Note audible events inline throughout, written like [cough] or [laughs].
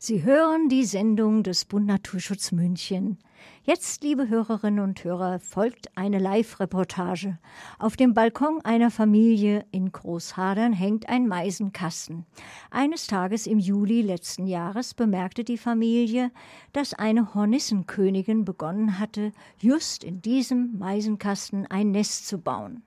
Sie hören die Sendung des Bund Naturschutz München. Jetzt, liebe Hörerinnen und Hörer, folgt eine Live-Reportage. Auf dem Balkon einer Familie in Großhadern hängt ein Meisenkasten. Eines Tages im Juli letzten Jahres bemerkte die Familie, dass eine Hornissenkönigin begonnen hatte, just in diesem Meisenkasten ein Nest zu bauen.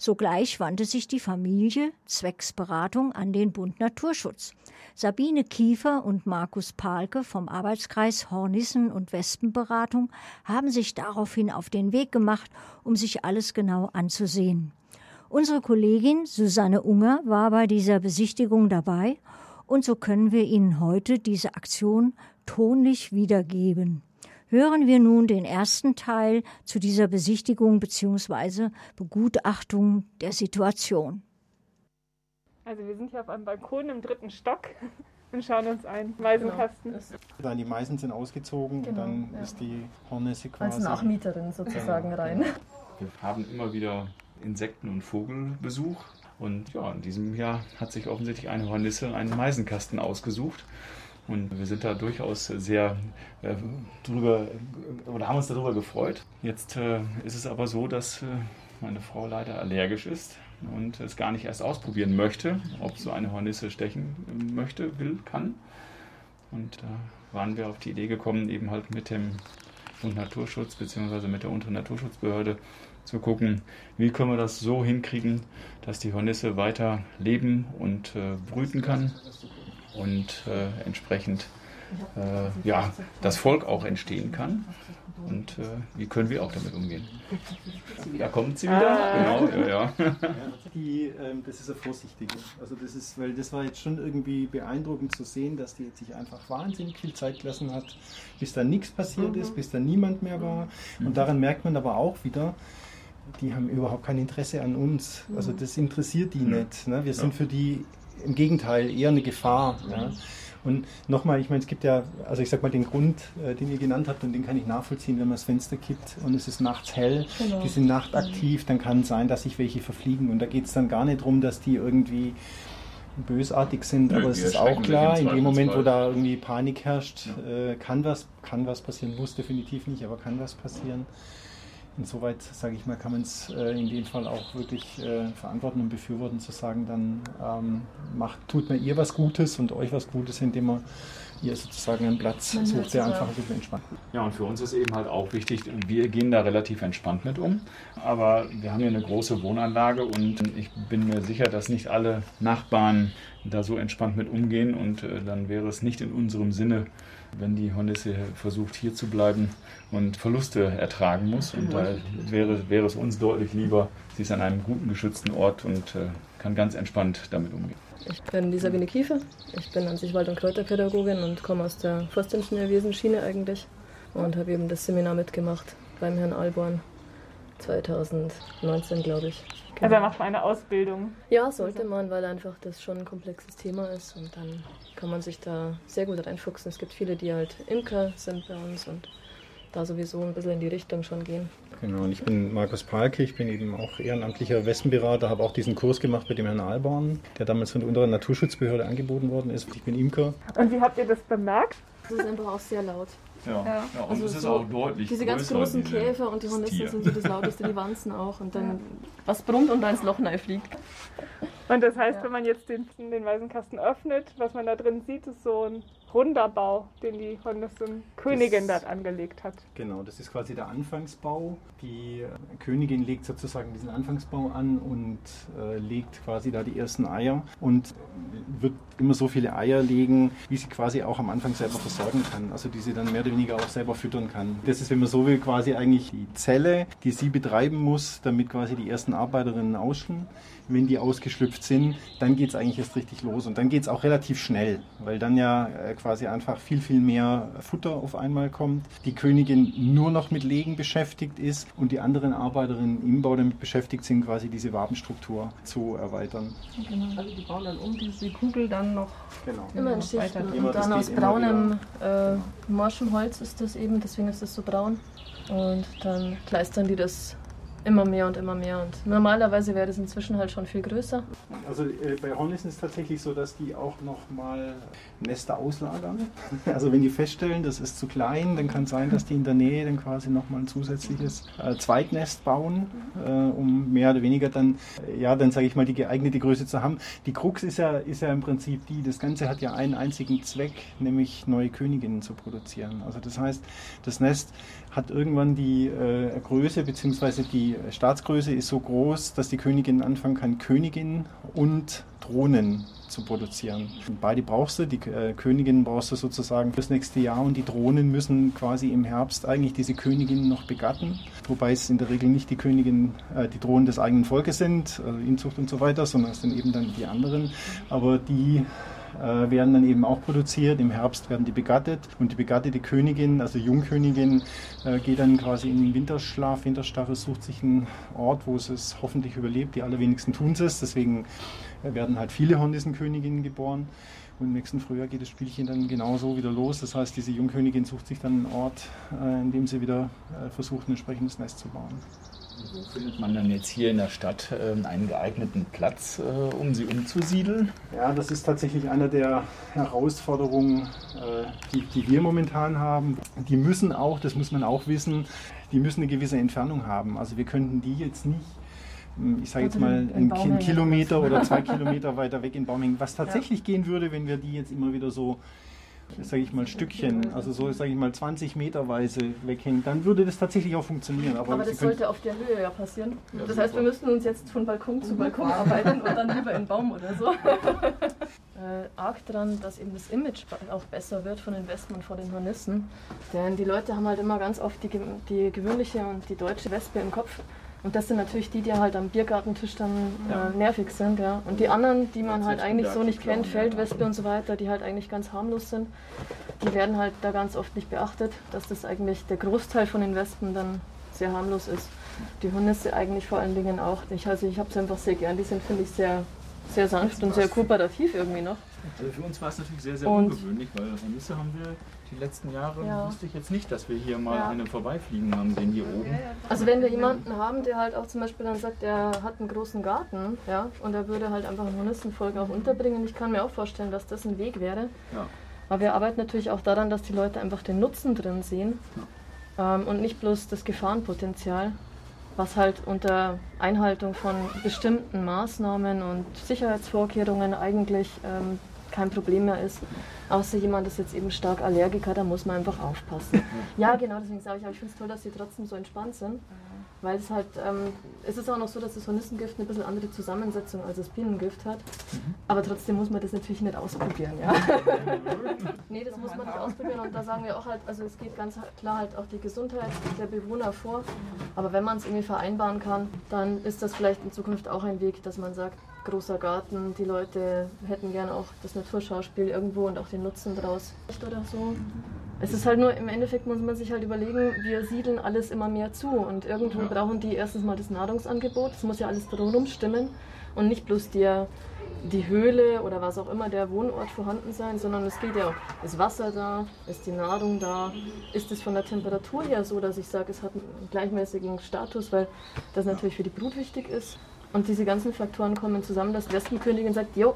Sogleich wandte sich die Familie zwecks Beratung an den Bund Naturschutz. Sabine Kiefer und Markus Palke vom Arbeitskreis Hornissen- und Wespenberatung haben sich daraufhin auf den Weg gemacht, um sich alles genau anzusehen. Unsere Kollegin Susanne Unger war bei dieser Besichtigung dabei und so können wir Ihnen heute diese Aktion tonlich wiedergeben. Hören wir nun den ersten Teil zu dieser Besichtigung bzw. Begutachtung der Situation. Also wir sind hier auf einem Balkon im dritten Stock und schauen uns einen Meisenkasten. Genau. Dann die Meisen sind ausgezogen genau, und dann ja. ist die Hornisse quasi. Als Nachmieterin sozusagen genau. rein. Wir haben immer wieder Insekten- und Vogelbesuch. Und ja, in diesem Jahr hat sich offensichtlich eine Hornisse einen Meisenkasten ausgesucht. Und wir sind da durchaus sehr äh, drüber oder haben uns darüber gefreut. Jetzt äh, ist es aber so, dass äh, meine Frau leider allergisch ist und es gar nicht erst ausprobieren möchte, ob so eine Hornisse stechen möchte, will, kann. Und da waren wir auf die Idee gekommen, eben halt mit dem Bund Naturschutz bzw. mit der unteren Naturschutzbehörde zu gucken, wie können wir das so hinkriegen, dass die Hornisse weiter leben und äh, brüten kann und äh, entsprechend äh, ja, das Volk auch entstehen kann. Und äh, wie können wir auch damit umgehen? Da kommt sie wieder. Ah. Genau, ja, ja. [laughs] Die, ähm, das ist eine vorsichtige. Also das ist, weil das war jetzt schon irgendwie beeindruckend zu sehen, dass die jetzt sich einfach wahnsinnig viel Zeit gelassen hat, bis da nichts passiert ist, mhm. bis da niemand mehr war. Und daran merkt man aber auch wieder, die haben überhaupt kein Interesse an uns. Also das interessiert die nicht. Ne? Wir sind für die im Gegenteil eher eine Gefahr. Ja? Und nochmal, ich meine, es gibt ja, also ich sag mal, den Grund, äh, den ihr genannt habt, und den kann ich nachvollziehen, wenn man das Fenster kippt und es ist nachts hell, genau. die sind nachtaktiv, dann kann es sein, dass sich welche verfliegen. Und da geht es dann gar nicht darum, dass die irgendwie bösartig sind, Nö, aber es ist auch klar, in dem Moment, wo da irgendwie Panik herrscht, ja. äh, kann, was, kann was passieren, muss definitiv nicht, aber kann was passieren insoweit, sage ich mal, kann man es äh, in dem Fall auch wirklich äh, verantworten und befürworten, zu sagen, dann ähm, macht, tut mir ihr was Gutes und euch was Gutes, indem man ihr sozusagen einen Platz. Man sucht, der einfach ein entspannt Ja, und für uns ist eben halt auch wichtig, wir gehen da relativ entspannt mit um, aber wir haben hier eine große Wohnanlage und ich bin mir sicher, dass nicht alle Nachbarn da so entspannt mit umgehen. Und äh, dann wäre es nicht in unserem Sinne, wenn die Hornisse versucht hier zu bleiben und Verluste ertragen muss. Und da wäre, wäre es uns deutlich lieber, sie ist an einem guten, geschützten Ort und äh, kann ganz entspannt damit umgehen. Ich bin die Sabine Kiefer. Ich bin an sich Wald- und Kräuterpädagogin und komme aus der Forstingenieurwesen-Schiene eigentlich und habe eben das Seminar mitgemacht beim Herrn Alborn 2019, glaube ich. Genau. Also er macht eine Ausbildung. Ja, sollte man, weil einfach das schon ein komplexes Thema ist und dann kann man sich da sehr gut reinfuchsen. Es gibt viele, die halt Imker sind bei uns und da sowieso ein bisschen in die Richtung schon gehen. Genau, und ich bin Markus Palke, ich bin eben auch ehrenamtlicher Wespenberater, habe auch diesen Kurs gemacht mit dem Herrn Alborn, der damals von der unteren Naturschutzbehörde angeboten worden ist. Ich bin Imker. Und wie habt ihr das bemerkt? Das ist einfach auch sehr laut. Ja, ja. ja und also es ist so auch deutlich. Diese ganz großen diese Käfer und die Hornissen sind so das lauteste, die Wanzen auch. Und dann was brummt und da ins Loch fliegt. Und das heißt, ja. wenn man jetzt den, den Weißenkasten öffnet, was man da drin sieht, ist so ein runder Bau, den die Hornissen Königin das, dort angelegt hat. Genau, das ist quasi der Anfangsbau. Die Königin legt sozusagen diesen Anfangsbau an und äh, legt quasi da die ersten Eier und wird immer so viele Eier legen, wie sie quasi auch am Anfang selber versorgen kann. Also die sie dann mehr oder weniger auch selber füttern kann. Das ist, wenn man so will, quasi eigentlich die Zelle, die sie betreiben muss, damit quasi die ersten Arbeiterinnen auschen wenn die ausgeschlüpft sind, dann geht es eigentlich erst richtig los. Und dann geht es auch relativ schnell, weil dann ja äh, quasi einfach viel, viel mehr Futter auf einmal kommt. Die Königin nur noch mit Legen beschäftigt ist und die anderen Arbeiterinnen im Bau damit beschäftigt sind, quasi diese Wabenstruktur zu erweitern. Genau. Also die bauen dann um diese Kugel dann noch genau. immer in Schichten. Und dann aus braunem, äh, morschem Holz ist das eben, deswegen ist das so braun. Und dann kleistern die das Immer mehr und immer mehr. Und normalerweise wäre das inzwischen halt schon viel größer. Also äh, bei Hornissen ist es tatsächlich so, dass die auch nochmal Nester auslagern. [laughs] Also wenn die feststellen, das ist zu klein, dann kann es sein, dass die in der Nähe dann quasi nochmal ein zusätzliches äh, Zweitnest bauen, äh, um mehr oder weniger dann, äh, ja, dann sage ich mal, die geeignete Größe zu haben. Die Krux ist ja, ist ja im Prinzip die, das Ganze hat ja einen einzigen Zweck, nämlich neue Königinnen zu produzieren. Also das heißt, das Nest hat irgendwann die äh, Größe bzw. die Staatsgröße ist so groß, dass die Königin anfangen kann, Königin und Drohnen zu produzieren. Und beide brauchst du, die äh, Königin brauchst du sozusagen fürs nächste Jahr und die Drohnen müssen quasi im Herbst eigentlich diese Königin noch begatten, wobei es in der Regel nicht die Königin, äh, die Drohnen des eigenen Volkes sind, also Inzucht und so weiter, sondern es sind eben dann die anderen. Aber die äh, werden dann eben auch produziert. Im Herbst werden die begattet und die begattete Königin, also Jungkönigin, äh, geht dann quasi in den Winterschlaf, Winterstarre, sucht sich einen Ort, wo es es hoffentlich überlebt. Die allerwenigsten tun es, deswegen äh, werden halt viele Hornissenköniginnen geboren. Und im nächsten Frühjahr geht das Spielchen dann genauso wieder los. Das heißt, diese Jungkönigin sucht sich dann einen Ort, äh, in dem sie wieder äh, versucht, ein entsprechendes Nest zu bauen. Wo findet man dann jetzt hier in der Stadt äh, einen geeigneten Platz, äh, um sie umzusiedeln? Ja, das ist tatsächlich eine der Herausforderungen, äh, die, die wir momentan haben. Die müssen auch, das muss man auch wissen, die müssen eine gewisse Entfernung haben. Also wir könnten die jetzt nicht hm, ich sage jetzt mal, einen Kilometer oder zwei [laughs] Kilometer weiter weg in Bauming, was tatsächlich ja. gehen würde, wenn wir die jetzt immer wieder so sage ich mal, Stückchen, also so, sage ich mal, 20 Meterweise weghängen, dann würde das tatsächlich auch funktionieren. Aber, aber das sollte auf der Höhe ja passieren. Ja, das heißt, wir müssten uns jetzt von Balkon zu Balkon arbeiten und dann lieber in Baum oder so. [laughs] äh, arg dran, dass eben das Image auch besser wird von den Wespen und vor den Hornissen. Denn die Leute haben halt immer ganz oft die, die gewöhnliche und die deutsche Wespe im Kopf. Und das sind natürlich die, die halt am Biergartentisch dann ja. äh, nervig sind, ja. Und die anderen, die man halt eigentlich so nicht kennt, Feldwespe und so weiter, die halt eigentlich ganz harmlos sind, die werden halt da ganz oft nicht beachtet, dass das eigentlich der Großteil von den Wespen dann sehr harmlos ist. Die Hornisse eigentlich vor allen Dingen auch. Ich, also ich habe sie einfach sehr gern. Die sind, finde ich, sehr, sehr sanft und sehr kooperativ irgendwie noch. Also für uns war es natürlich sehr, sehr und ungewöhnlich, weil Hornisse haben wir die letzten Jahre ja. wusste ich jetzt nicht, dass wir hier mal ja. einen vorbeifliegen haben, den hier oben. Also wenn wir jemanden haben, der halt auch zum Beispiel dann sagt, er hat einen großen Garten, ja, und er würde halt einfach eine Hornissenfolge auch unterbringen, ich kann mir auch vorstellen, dass das ein Weg wäre. Ja. Aber wir arbeiten natürlich auch daran, dass die Leute einfach den Nutzen drin sehen ja. ähm, und nicht bloß das Gefahrenpotenzial, was halt unter Einhaltung von bestimmten Maßnahmen und Sicherheitsvorkehrungen eigentlich ähm, kein Problem mehr ist. Außer jemand ist jetzt eben stark Allergiker, da muss man einfach aufpassen. Ja, genau, deswegen sage ich, aber ich finde es toll, dass sie trotzdem so entspannt sind. Weil es halt, ähm, es ist auch noch so, dass das Hornissengift eine bisschen andere Zusammensetzung als das Bienengift hat. Mhm. Aber trotzdem muss man das natürlich nicht ausprobieren, ja. [laughs] nee, das muss man nicht ausprobieren und da sagen wir auch halt, also es geht ganz klar halt auch die Gesundheit der Bewohner vor. Aber wenn man es irgendwie vereinbaren kann, dann ist das vielleicht in Zukunft auch ein Weg, dass man sagt, großer Garten, die Leute hätten gern auch das Naturschauspiel irgendwo und auch den Nutzen draus. Oder so. Es ist halt nur, im Endeffekt muss man sich halt überlegen, wir siedeln alles immer mehr zu und irgendwo ja. brauchen die erstens mal das Nahrungsangebot, es muss ja alles drumherum stimmen und nicht bloß der, die Höhle oder was auch immer der Wohnort vorhanden sein, sondern es geht ja auch, ist Wasser da, ist die Nahrung da, ist es von der Temperatur her so, dass ich sage, es hat einen gleichmäßigen Status, weil das natürlich für die Brut wichtig ist. Und diese ganzen Faktoren kommen zusammen, dass die Wespenkönigin sagt, jo,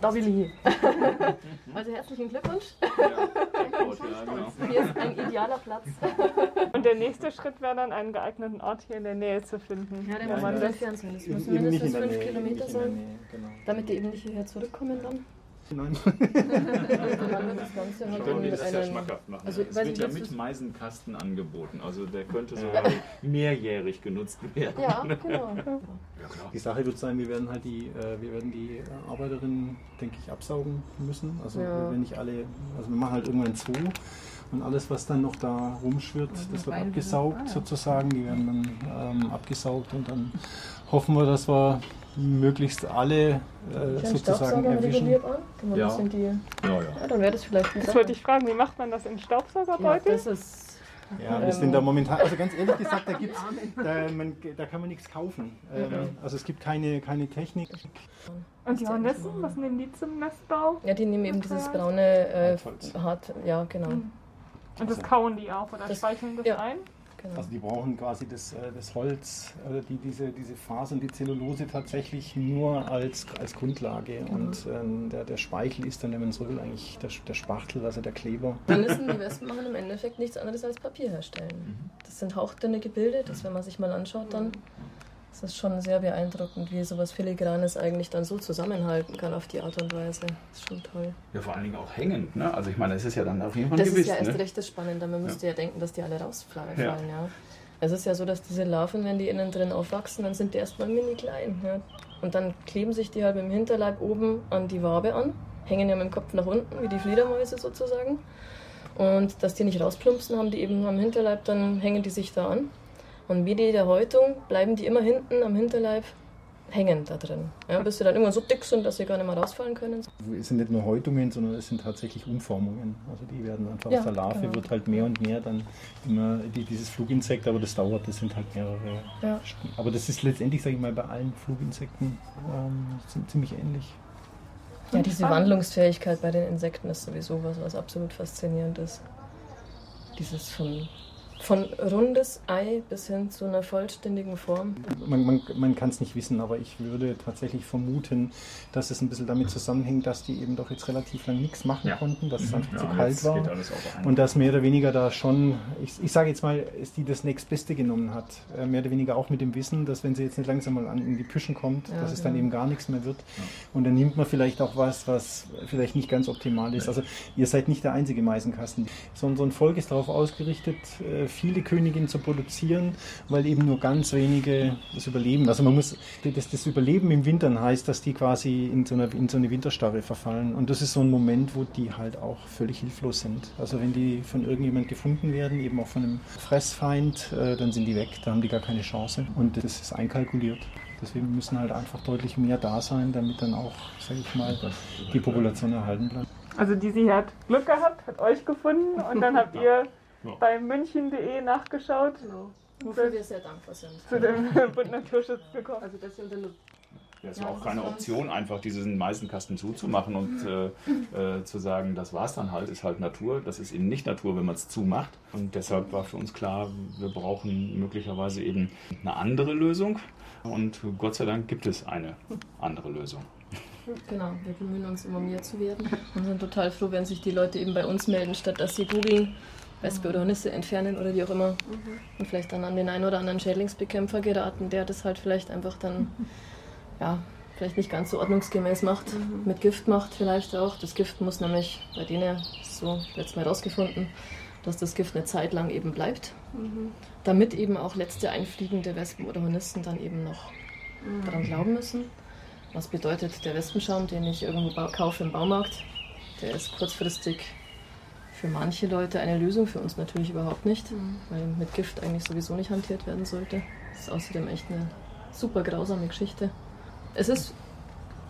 da will ich hin. [laughs] also herzlichen Glückwunsch. Ja, genau. [laughs] Hier ist ein idealer Platz. [laughs] Und der nächste Schritt wäre dann, einen geeigneten Ort hier in der Nähe zu finden. Ja, den muss man entfernt sein. Das müssen mindestens fünf Kilometer sein, genau. damit die eben nicht hierher zurückkommen dann. Nein. [laughs] das Ganze das sehr schmackhaft machen. Also, es wird ja mit Meisenkasten angeboten, also der könnte sogar ja. mehrjährig genutzt werden. Ja, genau. [laughs] Die Sache wird sein, wir werden halt die, äh, wir werden die Arbeiterinnen, denke ich, absaugen müssen. Also ja. wenn nicht alle, also wir machen halt irgendwann zwei und alles, was dann noch da rumschwirrt, also das wird abgesaugt ja. sozusagen. Die werden dann ähm, abgesaugt und dann hoffen wir, dass wir möglichst alle äh, sozusagen erwischen. An. Ja. Die, ja, ja. ja, dann wäre das vielleicht Das wollte ich fragen, wie macht man das in Staubsaugerbeutel? Ja, das ist ja, wir sind da momentan, also ganz ehrlich gesagt, da, gibt's, da, man, da kann man nichts kaufen. Ähm, also es gibt keine, keine Technik. Und die Hornissen, was nehmen die zum Nestbau? Ja, die nehmen eben dieses braune äh, Hart, ja genau. Und das kauen die auch oder das, speicheln das ja. ein? Genau. Also die brauchen quasi das, äh, das Holz, oder die, diese, diese Fasern, die Zellulose tatsächlich nur als, als Grundlage. Mhm. Und ähm, der, der Speichel ist dann, wenn man so will, eigentlich der, der Spachtel, also der Kleber. Dann müssen die Wespen machen im Endeffekt nichts anderes als Papier herstellen. Mhm. Das sind hauchdünne Gebilde, das wenn man sich mal anschaut, dann es ist schon sehr beeindruckend, wie sowas Filigranes eigentlich dann so zusammenhalten kann auf die Art und Weise. Das ist schon toll. Ja, vor allen Dingen auch hängend. Ne? Also ich meine, das ist ja dann auf jeden Fall Das gewiss, ist ja erst ne? recht das Spannende. Man müsste ja. ja denken, dass die alle rausfallen. Ja. Ja. Es ist ja so, dass diese Larven, wenn die innen drin aufwachsen, dann sind die erstmal mini klein. Ja. Und dann kleben sich die halt mit dem Hinterleib oben an die Wabe an, hängen ja mit dem Kopf nach unten, wie die Fledermäuse sozusagen. Und dass die nicht rausplumpsen, haben die eben am Hinterleib, dann hängen die sich da an. Und wie die der Häutung bleiben die immer hinten am Hinterleib hängen da drin. Ja, bis sie dann irgendwann so dick sind, dass sie gar nicht mehr rausfallen können. Es sind nicht nur Häutungen, sondern es sind tatsächlich Umformungen. Also die werden einfach Ja, aus der Larve genau. wird halt mehr und mehr dann immer die, dieses Fluginsekt, aber das dauert, das sind halt mehrere. Ja. Stunden. Aber das ist letztendlich, sage ich mal, bei allen Fluginsekten ähm, sind ziemlich ähnlich. Ja, diese Wandlungsfähigkeit bei den Insekten ist sowieso was, was absolut faszinierend ist. Dieses von, von rundes Ei bis hin zu einer vollständigen Form. Man, man, man kann es nicht wissen, aber ich würde tatsächlich vermuten, dass es ein bisschen damit zusammenhängt, dass die eben doch jetzt relativ lang nichts machen Ja. konnten, dass es einfach Ja, zu kalt war. Und dass mehr oder weniger da schon, ich, ich sage jetzt mal, es die das nächstbeste genommen hat. Äh, mehr oder weniger auch mit dem Wissen, dass wenn sie jetzt nicht langsam mal an in die Püschen kommt, Ja, dass es dann genau. eben gar nichts mehr wird. Und dann nimmt man vielleicht auch was, was vielleicht nicht ganz optimal ist. Also ihr seid nicht der einzige Meisenkasten. So, ein- so ein Volk ist darauf ausgerichtet, äh, viele Königinnen zu produzieren, weil eben nur ganz wenige das überleben. Also man muss, das, das Überleben im Wintern heißt, dass die quasi in so, einer, in so eine Winterstarre verfallen. Und das ist so ein Moment, wo die halt auch völlig hilflos sind. Also wenn die von irgendjemand gefunden werden, eben auch von einem Fressfeind, äh, dann sind die weg, da haben die gar keine Chance. Und das ist einkalkuliert. Deswegen müssen halt einfach deutlich mehr da sein, damit dann auch, sage ich mal, die Population erhalten bleibt. Also die sie hat Glück gehabt, hat euch gefunden und dann habt ihr Ja. bei münchen.de nachgeschaut Genau. Wofür wir sehr dankbar sind. zu dem [laughs] Bund Naturschutz gekommen. Also ihr unter Lu- Ja, es war das auch keine Option, einfach diesen Meisenkasten zuzumachen und äh, äh, zu sagen, das war's dann halt, ist halt Natur. Das ist eben nicht Natur, wenn man es zumacht. Und deshalb war für uns klar, wir brauchen möglicherweise eben eine andere Lösung. Und Gott sei Dank gibt es eine andere Lösung. Genau, wir bemühen uns immer mehr zu werden und sind total froh, wenn sich die Leute eben bei uns melden, statt dass sie googeln, Wespe oder Nisse entfernen oder wie auch immer. Und vielleicht dann an den einen oder anderen Schädlingsbekämpfer geraten, der das halt vielleicht einfach dann, [laughs] ja, vielleicht nicht ganz so ordnungsgemäß macht, mit Gift macht vielleicht auch. Das Gift muss nämlich bei denen, so letztes Mal rausgefunden, dass das Gift eine Zeit lang eben bleibt, damit eben auch letzte einfliegende Wespen oder Hornissen dann eben noch daran glauben müssen. Was bedeutet, der Wespenschaum, den ich irgendwo kaufe im Baumarkt, der ist kurzfristig für manche Leute eine Lösung, für uns natürlich überhaupt nicht, weil mit Gift eigentlich sowieso nicht hantiert werden sollte. Das ist außerdem echt eine super grausame Geschichte. Es ist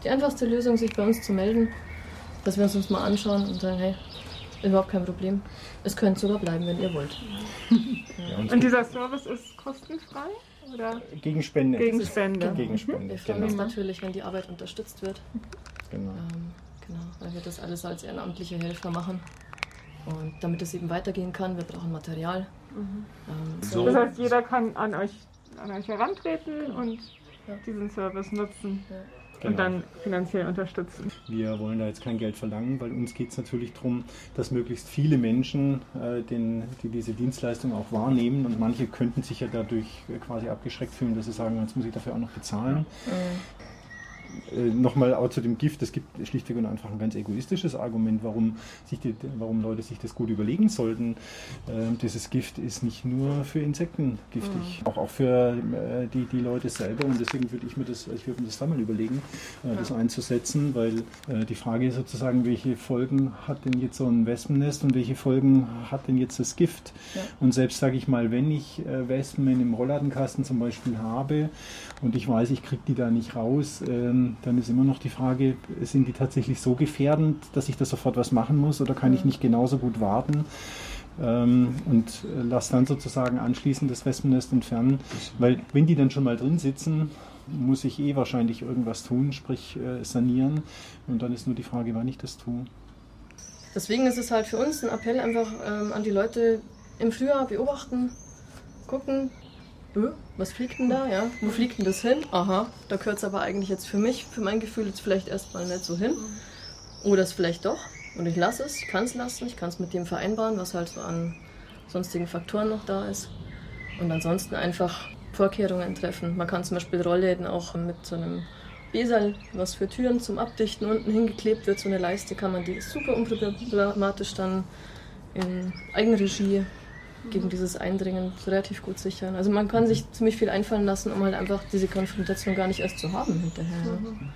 die einfachste Lösung, sich bei uns zu melden, dass wir uns uns mal anschauen und sagen, hey, überhaupt kein Problem. Es könnte sogar bleiben, wenn ihr wollt. [laughs] Ja, und Und dieser Service ist kostenfrei? Oder gegen Spende. gegen Spende? Gegen Spende, Wir freuen genau. uns natürlich, wenn die Arbeit unterstützt wird. genau. Ähm, genau, weil wir das alles als ehrenamtliche Helfer machen. Und damit es eben weitergehen kann, wir brauchen Material. Ähm, So. Das heißt, jeder kann an euch, an euch herantreten und Ja. diesen Service nutzen Ja. und Genau. dann finanziell unterstützen. Wir wollen da jetzt kein Geld verlangen, weil uns geht es natürlich darum, dass möglichst viele Menschen äh, den, die diese Dienstleistung auch wahrnehmen und manche könnten sich ja dadurch quasi abgeschreckt fühlen, dass sie sagen, jetzt muss ich dafür auch noch bezahlen. Ähm, Äh, Nochmal auch zu dem Gift, es gibt schlichtweg und einfach ein ganz egoistisches Argument, warum, sich die, warum Leute sich das gut überlegen sollten. Ähm, dieses Gift ist nicht nur für Insekten giftig, auch, auch für äh, die, die Leute selber und deswegen würde ich mir das, ich würde mir das da mal überlegen, äh, das einzusetzen, weil äh, die Frage ist sozusagen, welche Folgen hat denn jetzt so ein Wespennest und welche Folgen hat denn jetzt das Gift? Ja. Und selbst sage ich mal, wenn ich äh, Wespen in einem Rollladenkasten zum Beispiel habe und ich weiß, ich kriege die da nicht raus, ähm, dann ist immer noch die Frage, sind die tatsächlich so gefährdend, dass ich da sofort was machen muss oder kann ich nicht genauso gut warten? Ähm, und äh, lass dann sozusagen anschließend das Wespennest entfernen, weil wenn die dann schon mal drin sitzen, muss ich eh wahrscheinlich irgendwas tun, sprich äh, sanieren und dann ist nur die Frage, wann ich das tue. Deswegen ist es halt für uns ein Appell einfach ähm, an die Leute im Frühjahr beobachten, gucken, was fliegt denn da, ja? Wo fliegt denn das hin? Aha, da gehört es aber eigentlich jetzt für mich, für mein Gefühl jetzt vielleicht erstmal nicht so hin. Oder es vielleicht doch. Und ich lasse es, ich kann es lassen, ich kann es mit dem vereinbaren, was halt so an sonstigen Faktoren noch da ist. Und ansonsten einfach Vorkehrungen treffen. Man kann zum Beispiel Rollläden auch mit so einem Besal, was für Türen zum Abdichten unten hingeklebt wird, so eine Leiste, kann man die super unproblematisch dann in Eigenregie gegen dieses Eindringen relativ gut sichern. Also man kann sich ziemlich viel einfallen lassen, um halt einfach diese Konfrontation gar nicht erst zu haben hinterher. Mhm.